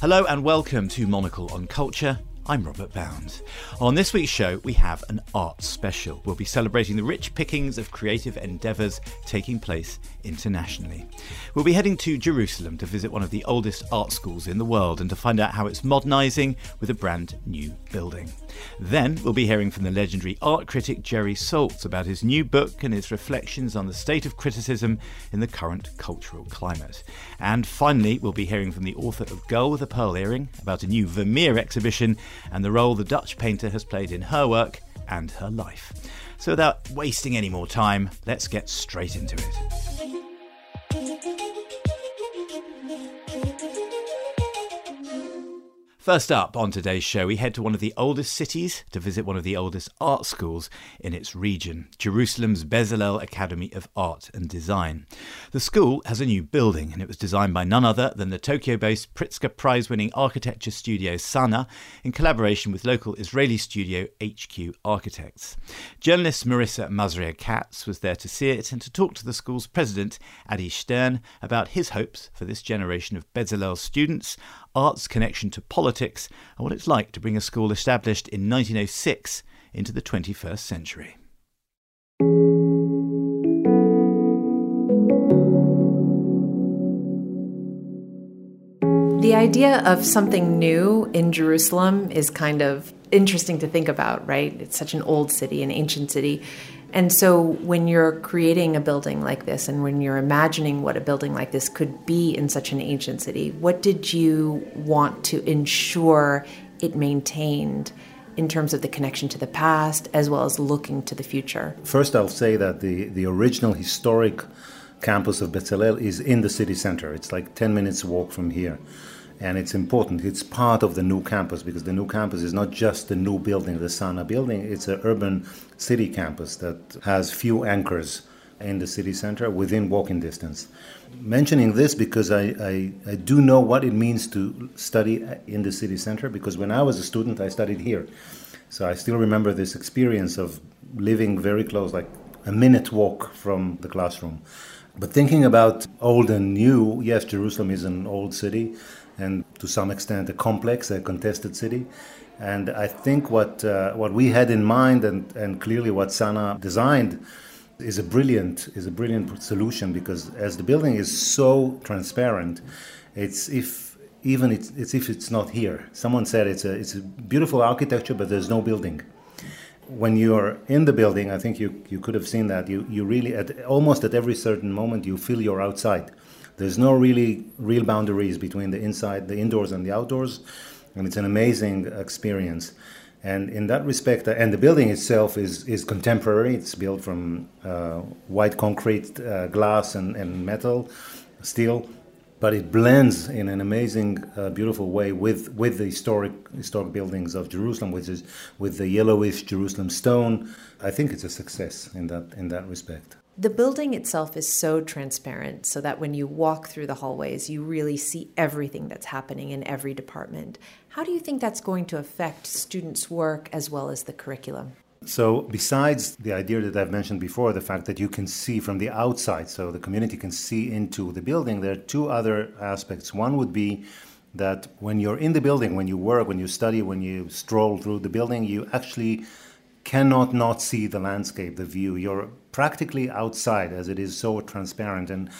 Hello and welcome to Monocle on Culture. I'm Robert Bound. On this week's show, we have an art special. We'll be celebrating the rich pickings of creative endeavours taking place internationally. We'll be heading to Jerusalem to visit one of the oldest art schools in the world and to find out how it's modernising with a brand new building. Then we'll be hearing from the legendary art critic Jerry Saltz about his new book and his reflections on the state of criticism in the current cultural climate. And finally, we'll be hearing from the author of Girl with a Pearl Earring about a new Vermeer exhibition and the role the Dutch painter has played in her work and her life. So without wasting any more time, let's get straight into it. First up on today's show, we head to one of the oldest cities to visit one of the oldest art schools in its region, Jerusalem's Bezalel Academy of Art and Design. The school has a new building, and it was designed by none other than the Tokyo based Pritzker Prize winning architecture studio SANAA in collaboration with local Israeli studio HQ Architects. Journalist Marissa Mazria Katz was there to see it and to talk to the school's president, Adi Stern, about his hopes for this generation of Bezalel students art's connection to politics, and what it's like to bring a school established in 1906 into the 21st century. The idea of something new in Jerusalem is kind of interesting to think about, right? It's such an old city, an ancient city. And so when you're creating a building like this and when you're imagining what a building like this could be in such an ancient city, what did you want to ensure it maintained in terms of the connection to the past as well as looking to the future? First, I'll say that the, the original historic campus of Bezalel is in the city center. It's like 10 minutes walk from here and it's important. It's part of the new campus because the new campus is not just the new building, the SANAA building. It's an urban city campus that has few anchors in the city center within walking distance. Mentioning this because I, I, I, do know what it means to study in the city center because when I was a student, I studied here. So I still remember this experience of living very close, like a minute walk from the classroom. But thinking about old and new, yes, Jerusalem is an old city and to some extent a complex, a contested city. And I think what uh, what we had in mind, and, and clearly what SANAA designed, is a brilliant is a brilliant solution because as the building is so transparent, it's if even it's, it's if it's not here. Someone said it's a it's a beautiful architecture, but there's no building. When you're in the building, I think you you could have seen that you you really at almost at every certain moment you feel you're outside there's no really real boundaries between the inside, the indoors, and the outdoors, and it's an amazing experience. And in that respect, uh, and the building itself is, is contemporary. It's built from uh, white concrete, uh, glass, and, and metal, steel, but it blends in an amazing, uh, beautiful way with, with the historic historic buildings of Jerusalem, which is with the yellowish Jerusalem stone. I think it's a success in that in that respect. The building itself is so transparent so that when you walk through the hallways, you really see everything that's happening in every department. How do you think that's going to affect students' work as well as the curriculum? So, besides the idea that I've mentioned before, the fact that you can see from the outside, so the community can see into the building, there are two other aspects. One would be that when you're in the building, when you work, when you study, when you stroll through the building, you actually cannot not see the landscape, the view. You're practically outside as it is so transparent. And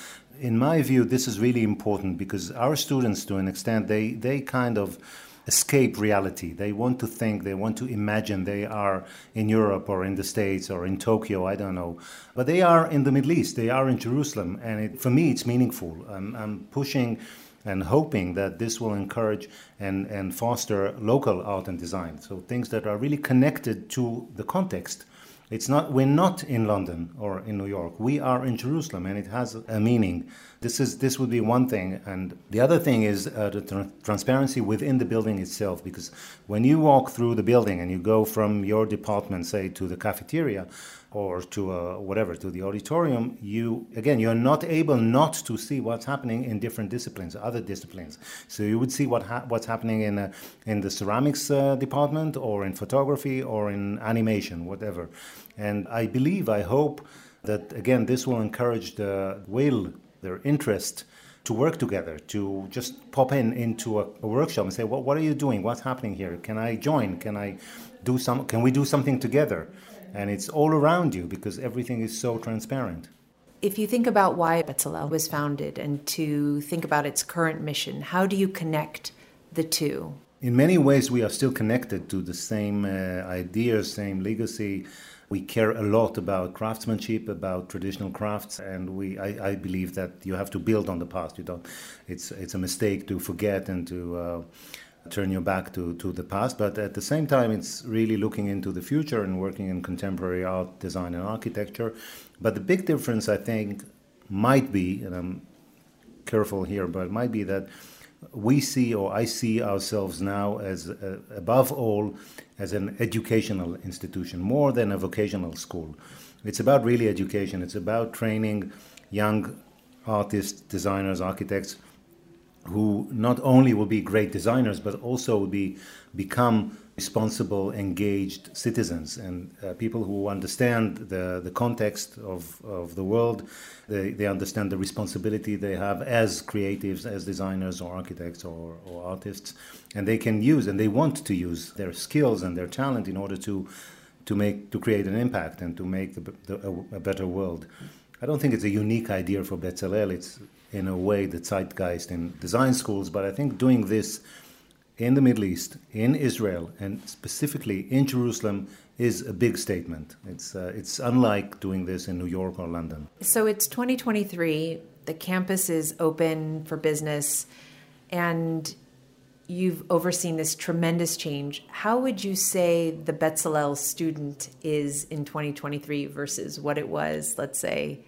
in my view, this is really important because our students, to an extent, they, they kind of escape reality. They want to think, they want to imagine they are in Europe or in the States or in Tokyo, I don't know. But they are in the Middle East, they are in Jerusalem. And it, for me, it's meaningful. I'm, I'm pushing and hoping that this will encourage and, and foster local art and design. So things that are really connected to the context. It's not we're not in London or in New York. We are in Jerusalem, and it has a meaning. This is this would be one thing, and the other thing is uh, the tra- transparency within the building itself. Because when you walk through the building and you go from your department, say, to the cafeteria, or to a, whatever to the auditorium you again you're not able not to see what's happening in different disciplines other disciplines so you would see what ha- what's happening in a, in the ceramics uh, department or in photography or in animation whatever and i believe i hope that again this will encourage the will their interest to work together, to just pop in into a, a workshop and say, well, what are you doing? What's happening here? Can I join? Can I do some? Can we do something together? And it's all around you because everything is so transparent. If you think about why Bezalel was founded and to think about its current mission, how do you connect the two? In many ways, we are still connected to the same uh, ideas, same legacy, we care a lot about craftsmanship, about traditional crafts, and we I, I, believe that you have to build on the past. You don't. It's it's a mistake to forget and to. Uh, turn your back to, to the past, but at the same time, it's really looking into the future and working in contemporary art, design, and architecture. But the big difference, I think, might be, and I'm careful here, but it might be that we see or I see ourselves now as uh, above all as an educational institution more than a vocational school. It's about really education. It's about training young artists, designers, architects who not only will be great designers but also will be become responsible, engaged citizens and uh, people who understand the, the context of, of the world. They, they understand the responsibility they have as creatives, as designers or architects or, or artists, and they can use and they want to use their skills and their talent in order to, to, make, to create an impact and to make the, the, a, a better world. I don't think it's a unique idea for Bezalel. It's in a way the zeitgeist in design schools, but I think doing this in the Middle East, in Israel, and specifically in Jerusalem is a big statement. It's, uh, it's unlike doing this in New York or London. So it's 2023, the campus is open for business, and you've overseen this tremendous change. How would you say the Bezalel student is in 2023 versus what it was, let's say,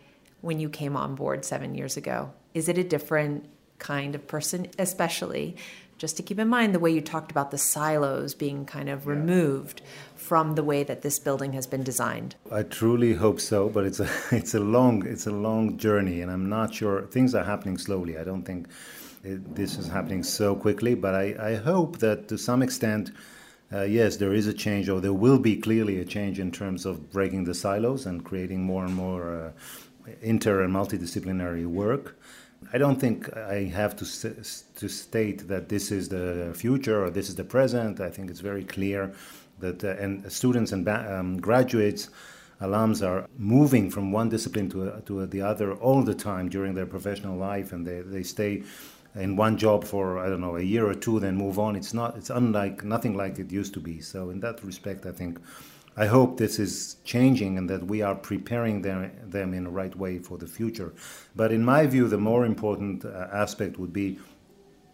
when you came on board seven years ago? Is it a different kind of person, especially just to keep in mind the way you talked about the silos being kind of removed from the way that this building has been designed. I truly hope so, but it's a it's a long it's a long journey, and I'm not sure things are happening slowly. I don't think it, this is happening so quickly, but I, I hope that to some extent. Uh, yes, there is a change, or there will be clearly a change in terms of breaking the silos and creating more and more uh, inter and multidisciplinary work. I don't think I have to to state that this is the future or this is the present. I think it's very clear that uh, and students and um, graduates, alums are moving from one discipline to a, to the other all the time during their professional life, and they, they stay in one job for I don't know a year or two, then move on. It's not it's unlike nothing like it used to be. So in that respect, I think I hope this is changing and that we are preparing them, them in the right way for the future. But in my view, the more important uh, aspect would be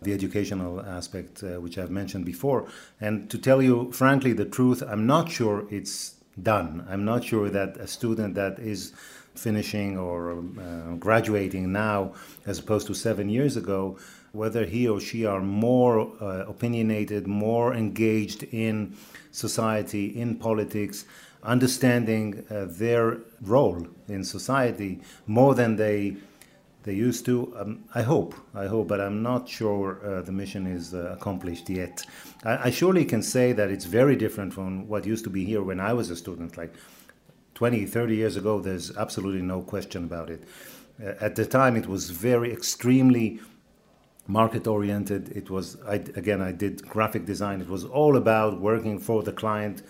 the educational aspect, uh, which I've mentioned before. And to tell you frankly the truth, I'm not sure it's done. I'm not sure that a student that is finishing or uh, graduating now, as opposed to seven years ago, whether he or she are more uh, opinionated, more engaged in society, in politics, understanding uh, their role in society more than they they used to. Um, I hope, I hope, but I'm not sure uh, the mission is uh, accomplished yet. I, I, surely can say that it's very different from what used to be here when I was a student, like 20, 30 years ago. There's absolutely no question about it. Uh, at the time, it was very extremely market oriented. It was I, again I did graphic design. It was all about working for the client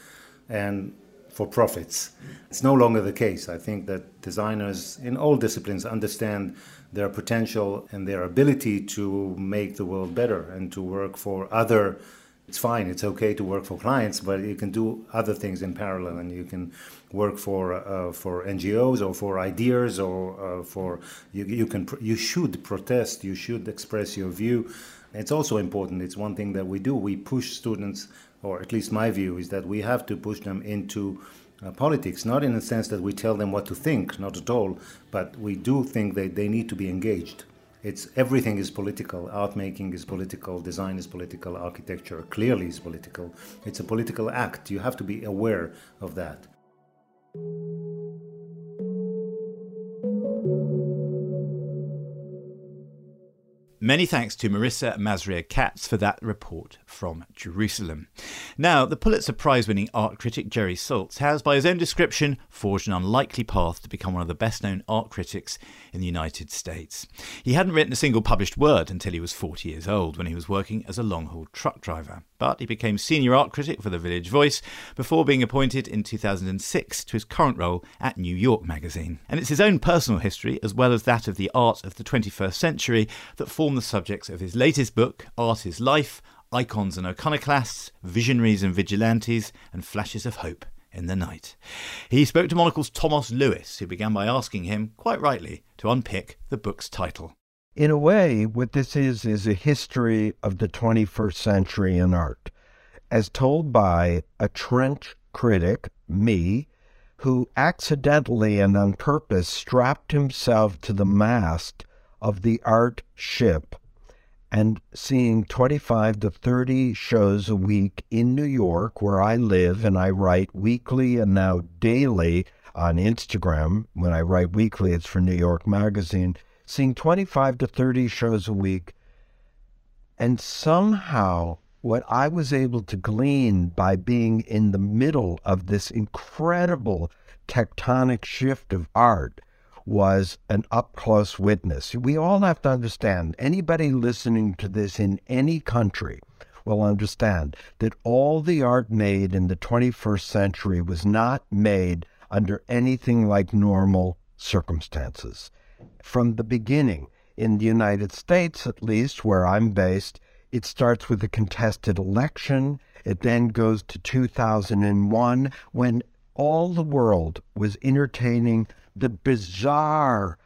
and for profits. It's no longer the case. I think that designers in all disciplines understand their potential and their ability to make the world better and to work for other it's fine. It's okay to work for clients, but you can do other things in parallel, and you can work for uh, for NGOs or for ideas or uh, for you, you can you should protest. You should express your view. It's also important. It's one thing that we do. We push students, or at least my view is that we have to push them into uh, politics, not in the sense that we tell them what to think, not at all, but we do think that they need to be engaged. It's everything is political. Art making is political. Design is political. Architecture clearly is political. It's a political act. You have to be aware of that. Many thanks to Marissa Mazria Katz for that report from Jerusalem. Now, the Pulitzer Prize winning art critic Jerry Saltz has, by his own description, forged an unlikely path to become one of the best known art critics in the United States. He hadn't written a single published word until he was 40 years old when he was working as a long haul truck driver. But he became senior art critic for the Village Voice before being appointed in 2006 to his current role at New York Magazine. And it's his own personal history, as well as that of the art of the 21st century, that form the subjects of his latest book, Art is Life Icons and Iconoclasts, Visionaries and Vigilantes, and Flashes of Hope in the Night. He spoke to Monocle's Thomas Lewis, who began by asking him, quite rightly, to unpick the book's title. In a way, what this is is a history of the 21st century in art, as told by a trench critic, me, who accidentally and on purpose strapped himself to the mast of the art ship and seeing 25 to 30 shows a week in New York, where I live and I write weekly and now daily on Instagram. When I write weekly, it's for New York Magazine. Seeing 25 to 30 shows a week. And somehow, what I was able to glean by being in the middle of this incredible tectonic shift of art was an up close witness. We all have to understand, anybody listening to this in any country will understand that all the art made in the 21st century was not made under anything like normal circumstances. From the beginning, in the United States at least, where I'm based, it starts with a contested election. It then goes to 2001 when all the world was entertaining the bizarre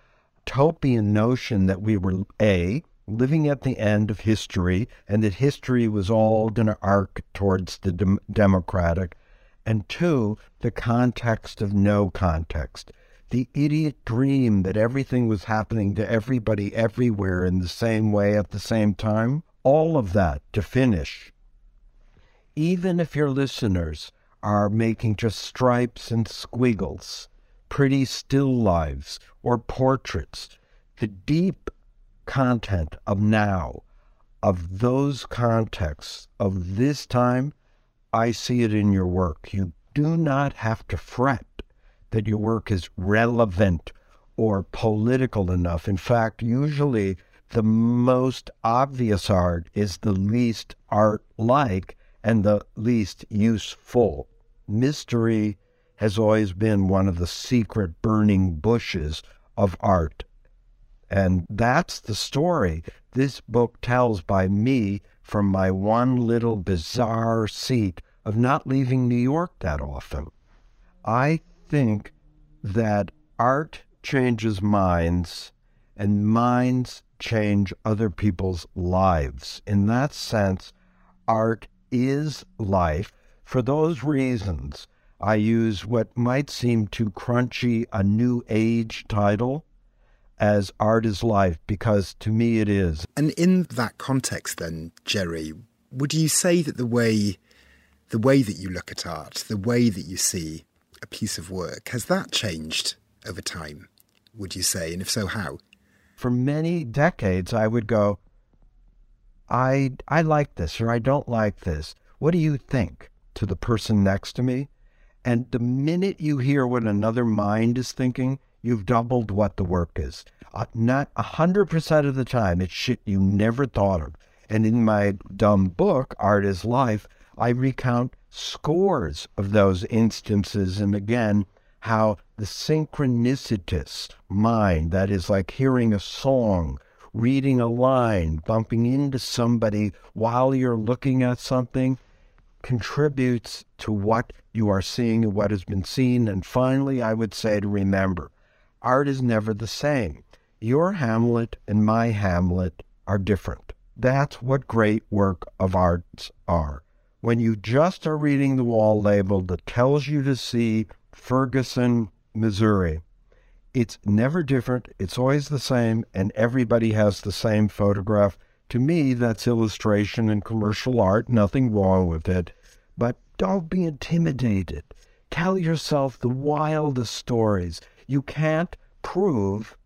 utopian notion that we were A, living at the end of history and that history was all going to arc towards the dem- democratic, and two, the context of no context. The idiot dream that everything was happening to everybody everywhere in the same way at the same time. All of that to finish. Even if your listeners are making just stripes and squiggles, pretty still lives or portraits, the deep content of now, of those contexts, of this time, I see it in your work. You do not have to fret that your work is relevant or political enough. In fact, usually the most obvious art is the least art like and the least useful. Mystery has always been one of the secret burning bushes of art. And that's the story this book tells by me from my one little bizarre seat of not leaving New York that often. I think that art changes minds and minds change other people's lives. In that sense, art is life. For those reasons, I use what might seem too crunchy a new age title as art is life because to me it is. And in that context then, Jerry, would you say that the way the way that you look at art, the way that you see a piece of work, has that changed over time, would you say? And if so, how? For many decades I would go, I I like this or I don't like this. What do you think to the person next to me? And the minute you hear what another mind is thinking, you've doubled what the work is. Uh, not a hundred percent of the time, it's shit you never thought of. And in my dumb book, Art is Life, I recount scores of those instances. And again, how the synchronicitous mind, that is like hearing a song, reading a line, bumping into somebody while you're looking at something, contributes to what you are seeing and what has been seen. And finally, I would say to remember art is never the same. Your Hamlet and my Hamlet are different. That's what great work of arts are. When you just are reading the wall label that tells you to see Ferguson, Missouri, it's never different, it's always the same, and everybody has the same photograph to me, that's illustration and commercial art, nothing wrong with it. But don't be intimidated. Tell yourself the wildest stories. You can't prove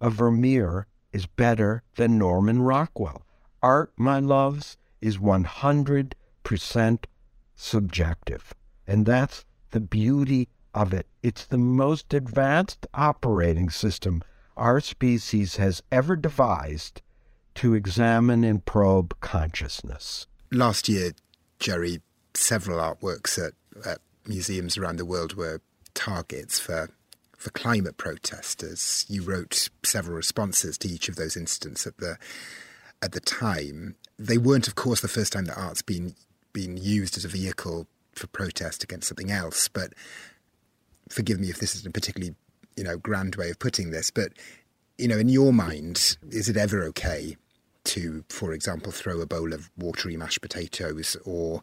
a Vermeer is better than Norman Rockwell. Art, my loves, is 100% subjective. And that's the beauty of it. It's the most advanced operating system our species has ever devised to examine and probe consciousness. Last year, Jerry, several artworks at, at museums around the world were targets for for climate protesters. You wrote several responses to each of those incidents at the at the time. They weren't, of course, the first time that art's been been used as a vehicle for protest against something else. But forgive me if this is a particularly you know grand way of putting this, but you know, in your mind, is it ever okay to, for example, throw a bowl of watery mashed potatoes or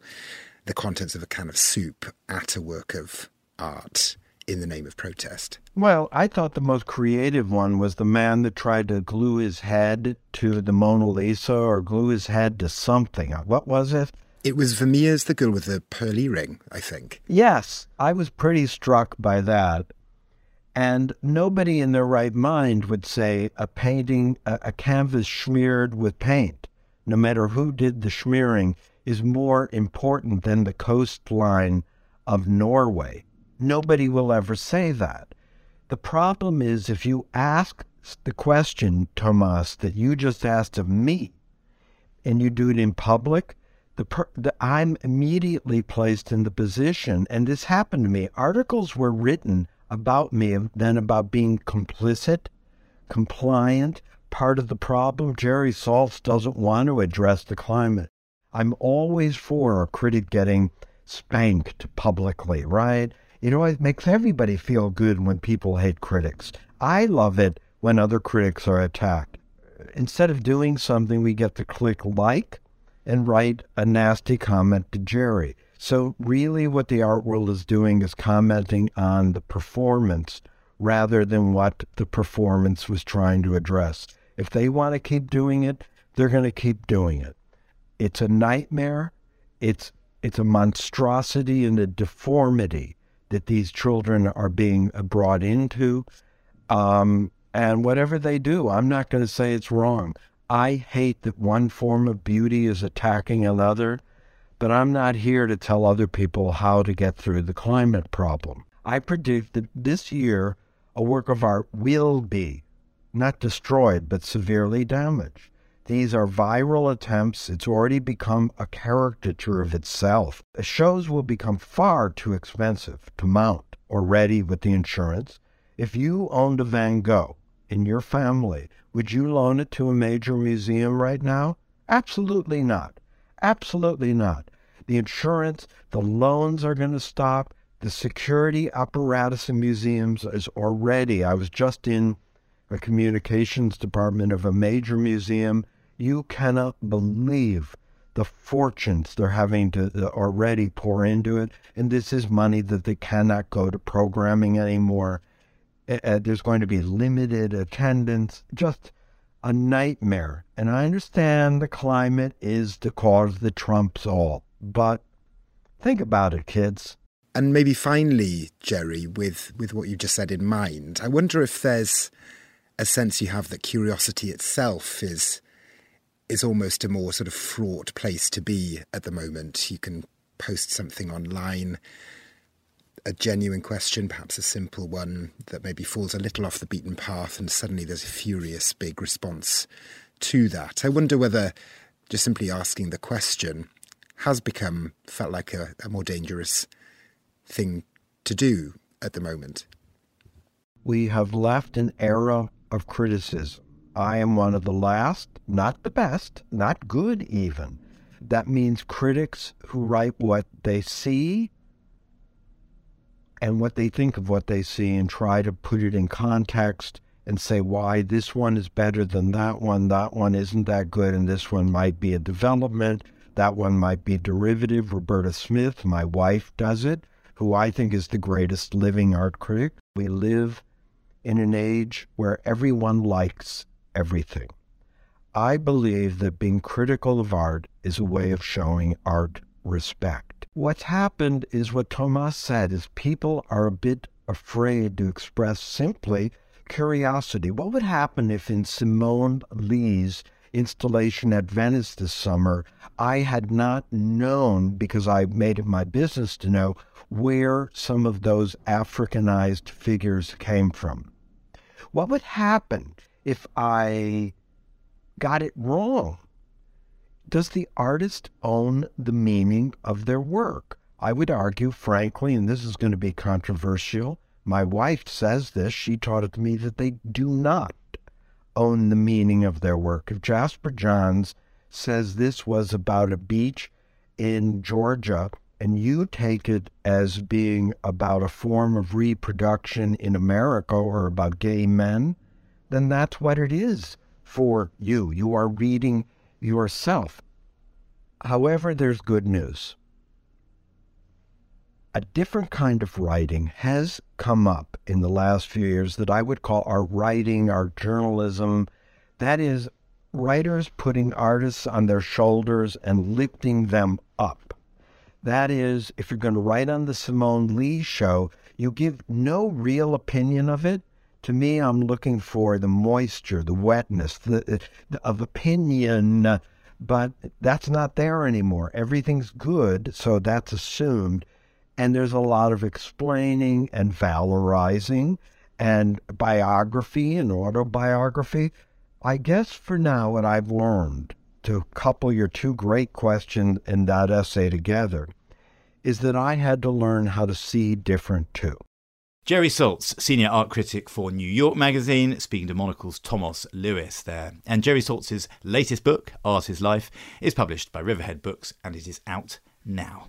the contents of a can of soup at a work of art in the name of protest? Well, I thought the most creative one was the man that tried to glue his head to the Mona Lisa or glue his head to something. What was it? It was Vermeer's The Girl with the Pearl Ring, I think. Yes, I was pretty struck by that. And nobody in their right mind would say a painting, a, a canvas smeared with paint, no matter who did the smearing, is more important than the coastline of Norway. Nobody will ever say that. The problem is if you ask the question, Tomas, that you just asked of me, and you do it in public, the, per, the, I'm immediately placed in the position, and this happened to me. Articles were written about me then about being complicit, compliant, part of the problem. Jerry Saltz doesn't want to address the climate. I'm always for a critic getting spanked publicly, right? You know, it makes everybody feel good when people hate critics. I love it when other critics are attacked. Instead of doing something, we get to click like and write a nasty comment to Jerry. So, really, what the art world is doing is commenting on the performance rather than what the performance was trying to address. If they want to keep doing it, they're going to keep doing it. It's a nightmare. It's it's a monstrosity and a deformity that these children are being brought into. Um, and whatever they do, I'm not going to say it's wrong. I hate that one form of beauty is attacking another but I'm not here to tell other people how to get through the climate problem. I predict that this year a work of art will be not destroyed, but severely damaged. These are viral attempts. It's already become a caricature of itself. The shows will become far too expensive to mount already with the insurance. If you owned a Van Gogh in your family, would you loan it to a major museum right now? Absolutely not. Absolutely not. The insurance, the loans are going to stop. The security apparatus in museums is already, I was just in a communications department of a major museum. You cannot believe the fortunes they're having to uh, already pour into it. And this is money that they cannot go to programming anymore. Uh, there's going to be limited attendance. Just a nightmare. And I understand the climate is the cause that trumps all. But think about it, kids. And maybe finally, Jerry, with, with what you just said in mind, I wonder if there's a sense you have that curiosity itself is is almost a more sort of fraught place to be at the moment. You can post something online a genuine question, perhaps a simple one that maybe falls a little off the beaten path, and suddenly there's a furious big response to that. I wonder whether just simply asking the question has become felt like a, a more dangerous thing to do at the moment. We have left an era of criticism. I am one of the last, not the best, not good even. That means critics who write what they see and what they think of what they see and try to put it in context and say why this one is better than that one, that one isn't that good, and this one might be a development, that one might be derivative. Roberta Smith, my wife, does it, who I think is the greatest living art critic. We live in an age where everyone likes everything. I believe that being critical of art is a way of showing art respect. What's happened is what Thomas said is people are a bit afraid to express simply curiosity. What would happen if in Simone Leigh's installation at Venice this summer, I had not known, because I made it my business to know, where some of those Africanized figures came from? What would happen if I got it wrong? Does the artist own the meaning of their work? I would argue, frankly, and this is going to be controversial. My wife says this, she taught it to me that they do not own the meaning of their work. If Jasper Johns says this was about a beach in Georgia, and you take it as being about a form of reproduction in America or about gay men, then that's what it is for you. You are reading yourself. However, there's good news. A different kind of writing has come up in the last few years that I would call our writing, our journalism. That is, writers putting artists on their shoulders and lifting them up. That is, if you're going to write on the Simone Leigh show, you give no real opinion of it. To me, I'm looking for the moisture, the wetness the, the, of opinion, but that's not there anymore. Everything's good, so that's assumed. And there's a lot of explaining and valorizing and biography and autobiography. I guess for now, what I've learned to couple your two great questions in that essay together is that I had to learn how to see different too. Jerry Saltz, senior art critic for New York Magazine, speaking to Monocle's Thomas Lewis there. And Jerry Saltz's latest book, Art is Life, is published by Riverhead Books and it is out now.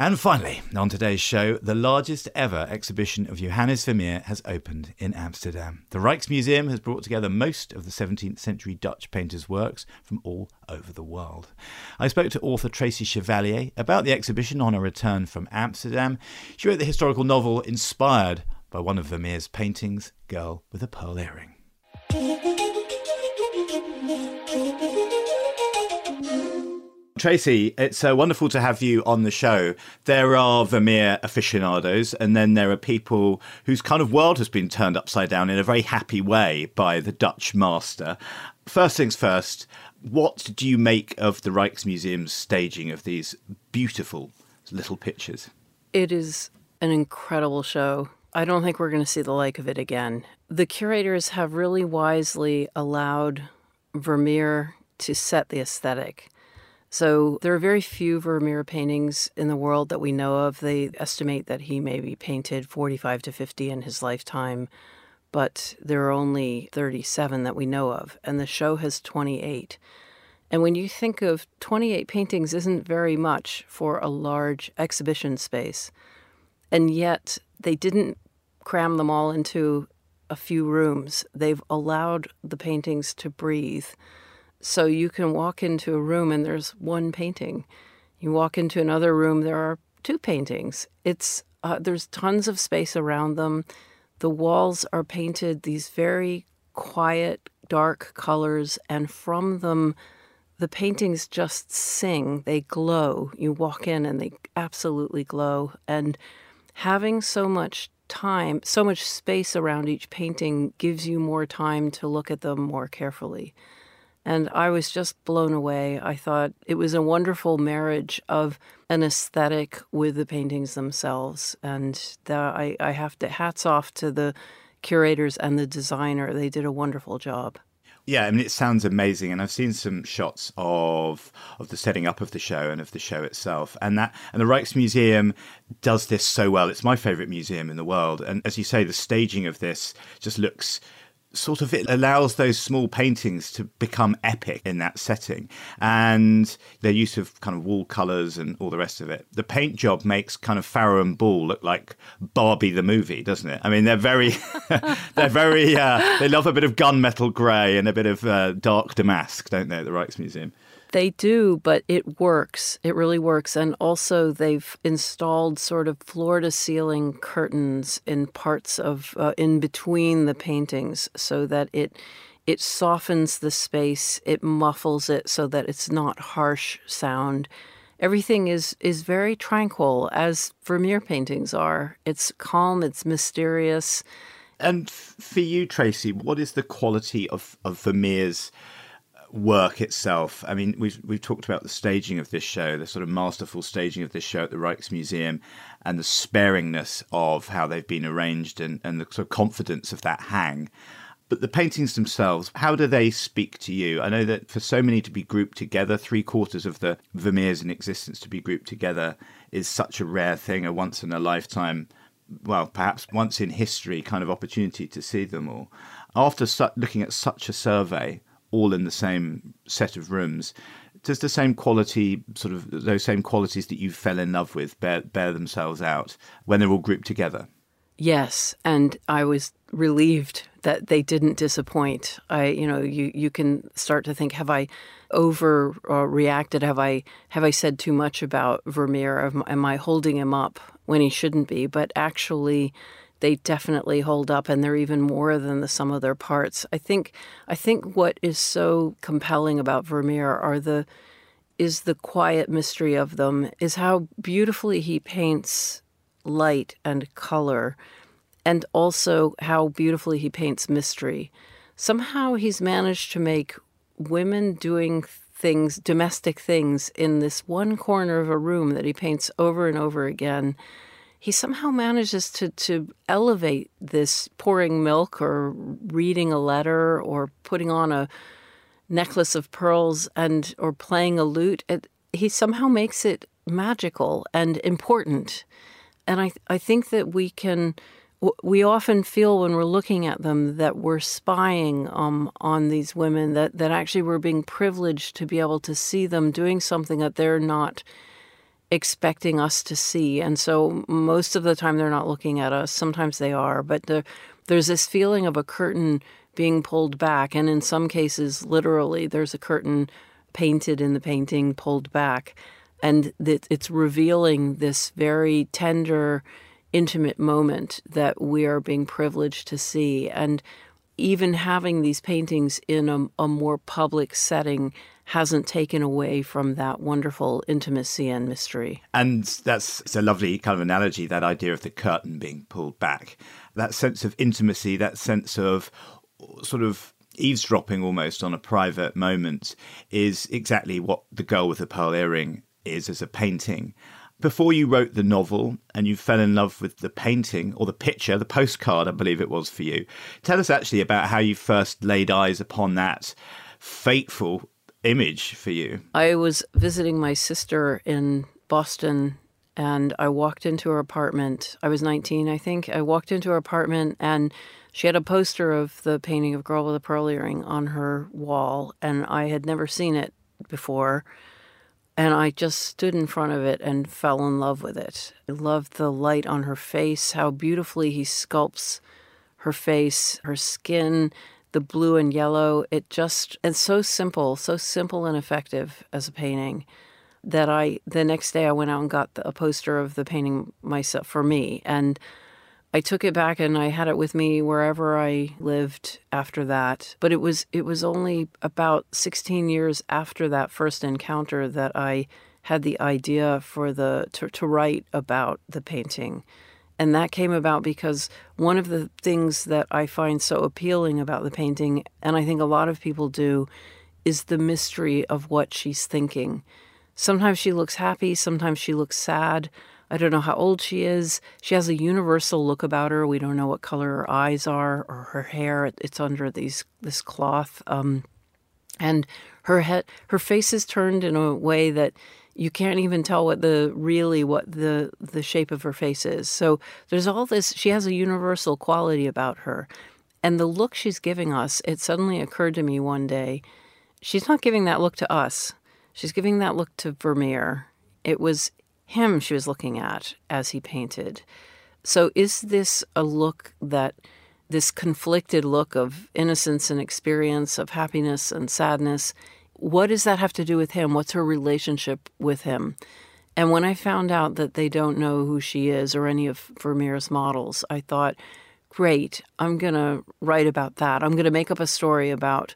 And finally, on today's show, the largest ever exhibition of Johannes Vermeer has opened in Amsterdam. The Rijksmuseum has brought together most of the 17th century Dutch painter's works from all over the world. I spoke to author Tracy Chevalier about the exhibition on her return from Amsterdam. She wrote the historical novel inspired by one of Vermeer's paintings, Girl with a Pearl Earring. Tracy, it's uh, wonderful to have you on the show. There are Vermeer aficionados, and then there are people whose kind of world has been turned upside down in a very happy way by the Dutch master. First things first, what do you make of the Rijksmuseum's staging of these beautiful little pictures? It is an incredible show. I don't think we're going to see the like of it again. The curators have really wisely allowed Vermeer to set the aesthetic so there are very few Vermeer paintings in the world that we know of. They estimate that he maybe painted 45 to 50 in his lifetime, but there are only 37 that we know of, and the show has 28. And when you think of 28 paintings isn't very much for a large exhibition space. And yet they didn't cram them all into a few rooms. They've allowed the paintings to breathe. So you can walk into a room and there's one painting. You walk into another room, there are two paintings. It's uh, there's tons of space around them. The walls are painted these very quiet, dark colors, and from them, the paintings just sing. They glow. You walk in and they absolutely glow. And having so much time, so much space around each painting gives you more time to look at them more carefully. And I was just blown away. I thought it was a wonderful marriage of an aesthetic with the paintings themselves. And the, I, I have to hats off to the curators and the designer. They did a wonderful job. Yeah, I mean it sounds amazing, and I've seen some shots of of the setting up of the show and of the show itself, and that and the Rijksmuseum does this so well. It's my favorite museum in the world, and as you say, the staging of this just looks sort of it allows those small paintings to become epic in that setting. And their use of kind of wall colors and all the rest of it. The paint job makes kind of farrow and ball look like barbie the movie doesn't it? I mean they're very they're very uh, they love a bit of gunmetal gray and a bit of uh, dark damask don't they at the rijksmuseum they do, but it works. It really works. And also, they've installed sort of floor to ceiling curtains in parts of uh, in between the paintings so that it it softens the space, it muffles it so that it's not harsh sound. everything is is very tranquil, as Vermeer paintings are. It's calm. It's mysterious. And for you, Tracy, what is the quality of, of Vermeer's work itself? I mean, we've we've talked about the staging of this show, the sort of masterful staging of this show at the Rijksmuseum, and the sparingness of how they've been arranged, and, and the sort of confidence of that hang. But the paintings themselves, how do they speak to you? I know that for so many to be grouped together, three quarters of the Vermeers in existence to be grouped together is such a rare thing, a once in a lifetime well, perhaps once in history kind of opportunity to see them all. After su- looking at such a survey, all in the same set of rooms, does the same quality, sort of those same qualities that you fell in love with, bear, bear themselves out when they're all grouped together? Yes, and I was relieved that they didn't disappoint. I, you know, you you can start to think, have I overreacted? Uh, have I have I said too much about Vermeer? Am I holding him up when he shouldn't be? But actually, they definitely hold up, and they're even more than the sum of their parts. I think I think what is so compelling about Vermeer are the is the quiet mystery of them, is how beautifully he paints light and color, and also how beautifully he paints mystery. Somehow he's managed to make women doing things, domestic things, in this one corner of a room that he paints over and over again. He somehow manages to, to elevate this pouring milk or reading a letter or putting on a necklace of pearls and or playing a lute. It, he somehow makes it magical and important. And I, I think that we can we often feel when we're looking at them that we're spying um, on these women, that, that actually we're being privileged to be able to see them doing something that they're not expecting us to see. And so most of the time they're not looking at us. Sometimes they are, but the, there's this feeling of a curtain being pulled back. And in some cases, literally, there's a curtain painted in the painting pulled back. And it's revealing this very tender, intimate moment that we are being privileged to see. And even having these paintings in a, a, more public setting hasn't taken away from that wonderful intimacy and mystery. And that's it's a lovely kind of analogy, that idea of the curtain being pulled back. That sense of intimacy, that sense of sort of eavesdropping almost on a private moment is exactly what The Girl with the Pearl Earring is as a painting before you wrote the novel and you fell in love with the painting or the picture, the postcard, I believe it was for you. Tell us actually about how you first laid eyes upon that fateful image for you. I was visiting my sister in Boston and I walked into her apartment. I was 19, I think. I walked into her apartment and she had a poster of the painting of Girl with a Pearl Earring on her wall, and I had never seen it before. And I just stood in front of it and fell in love with it. I loved the light on her face, how beautifully he sculpts her face, her skin, the blue and yellow. It just, it's so simple, so simple and effective as a painting that I, the next day I went out and got the, a poster of the painting myself for me. And I took it back and I had it with me wherever I lived after that. But it was it was only about 16 years after that first encounter that I had the idea for the to, to write about the painting. And that came about because one of the things that I find so appealing about the painting, and I think a lot of people do, is the mystery of what she's thinking. Sometimes she looks happy, sometimes she looks sad. I don't know how old she is. She has a universal look about her. We don't know what color her eyes are or her hair. It's under these this cloth, um, and her head, her face is turned in a way that you can't even tell what the really what the the shape of her face is. So there's all this. She has a universal quality about her, and the look she's giving us. It suddenly occurred to me one day, she's not giving that look to us. She's giving that look to Vermeer. It was him she was looking at as he painted. So, is this a look that this conflicted look of innocence and experience, of happiness and sadness, what does that have to do with him? What's her relationship with him? And when I found out that they don't know who she is or any of Vermeer's models, I thought, great, I'm going to write about that. I'm going to make up a story about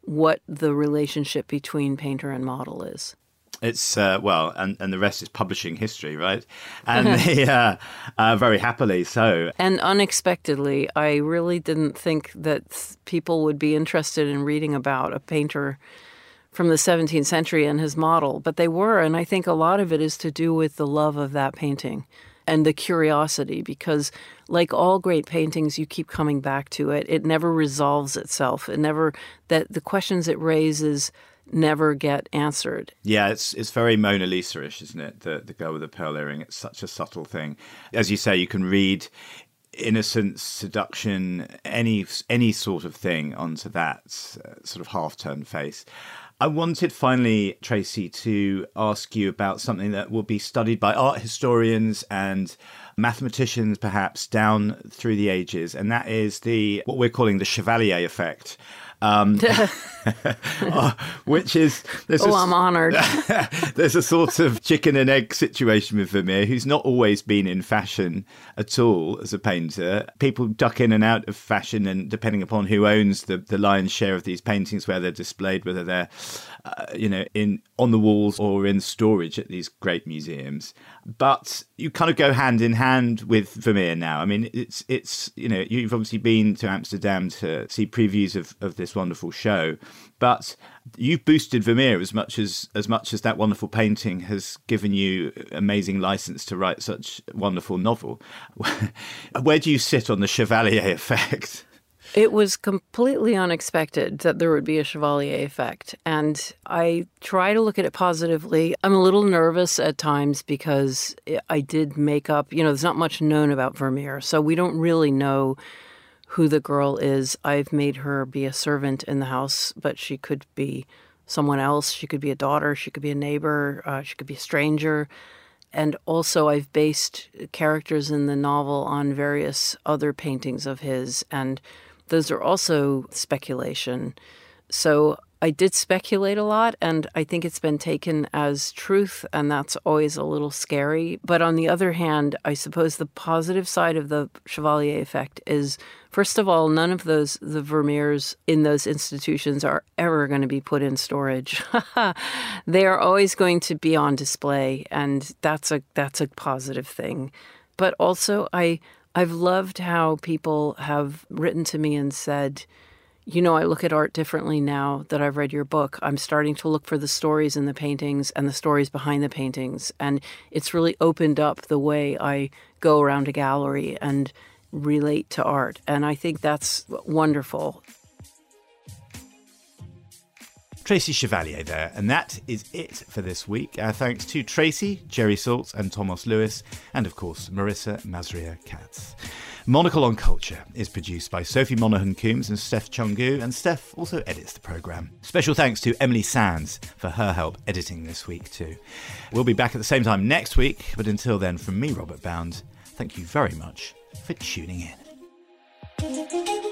what the relationship between painter and model is It's uh, well, and, and the rest is publishing history, right? And they, uh, uh, very happily so. And unexpectedly, I really didn't think that people would be interested in reading about a painter from the 17th century and his model, but they were. And I think a lot of it is to do with the love of that painting and the curiosity because like all great paintings you keep coming back to it it never resolves itself it never that the questions it raises never get answered. Yeah it's it's very mona lisa-ish isn't it? The the girl with the pearl earring. It's such a subtle thing. As you say you can read innocence seduction any any sort of thing onto that uh, sort of half turned face. I wanted finally, Tracy, to ask you about something that will be studied by art historians and mathematicians, perhaps down through the ages, and that is the what we're calling the Chevalier effect. Um, uh, which is oh, i I'm honoured. there's a sort of chicken and egg situation with Vermeer, who's not always been in fashion at all as a painter. People duck in and out of fashion, and depending upon who owns the, the lion's share of these paintings, where they're displayed, whether they're uh, you know in on the walls or in storage at these great museums. But you kind of go hand in hand with Vermeer now. I mean, it's it's you know you've obviously been to Amsterdam to see previews of, of this wonderful show, but you've boosted Vermeer as much as as much as that wonderful painting has given you amazing license to write such wonderful novel. Where do you sit on the Chevalier effect? It was completely unexpected that there would be a Chevalier effect. And I try to look at it positively. I'm a little nervous at times because I did make up, you know, there's not much known about Vermeer. So we don't really know who the girl is. I've made her be a servant in the house, but she could be someone else. She could be a daughter. She could be a neighbor. Uh, she could be a stranger. And also, I've based characters in the novel on various other paintings of his. And those are also speculation. So I did speculate a lot, and I think it's been taken as truth, and that's always a little scary. But on the other hand, I suppose the positive side of the Chevalier effect is first of all, none of those, the Vermeers in those institutions are ever going to be put in storage. they are always going to be on display, and that's a, that's a positive thing. But also, I, I've loved how people have written to me and said, you know, I look at art differently now that I've read your book. I'm starting to look for the stories in the paintings and the stories behind the paintings. And it's really opened up the way I go around a gallery and relate to art. And I think that's wonderful. Tracy Chevalier there, and that is it for this week. Our thanks to Tracy, Jerry Saltz, and Thomas Lewis, and of course, Marissa Mazria Katz. Monocle on Culture is produced by Sophie Monaghan Coombs and Steph Chungu, and Steph also edits the programme. Special thanks to Emily Sands for her help editing this week, too. We'll be back at the same time next week, but until then, from me, Robert Bound, thank you very much for tuning in.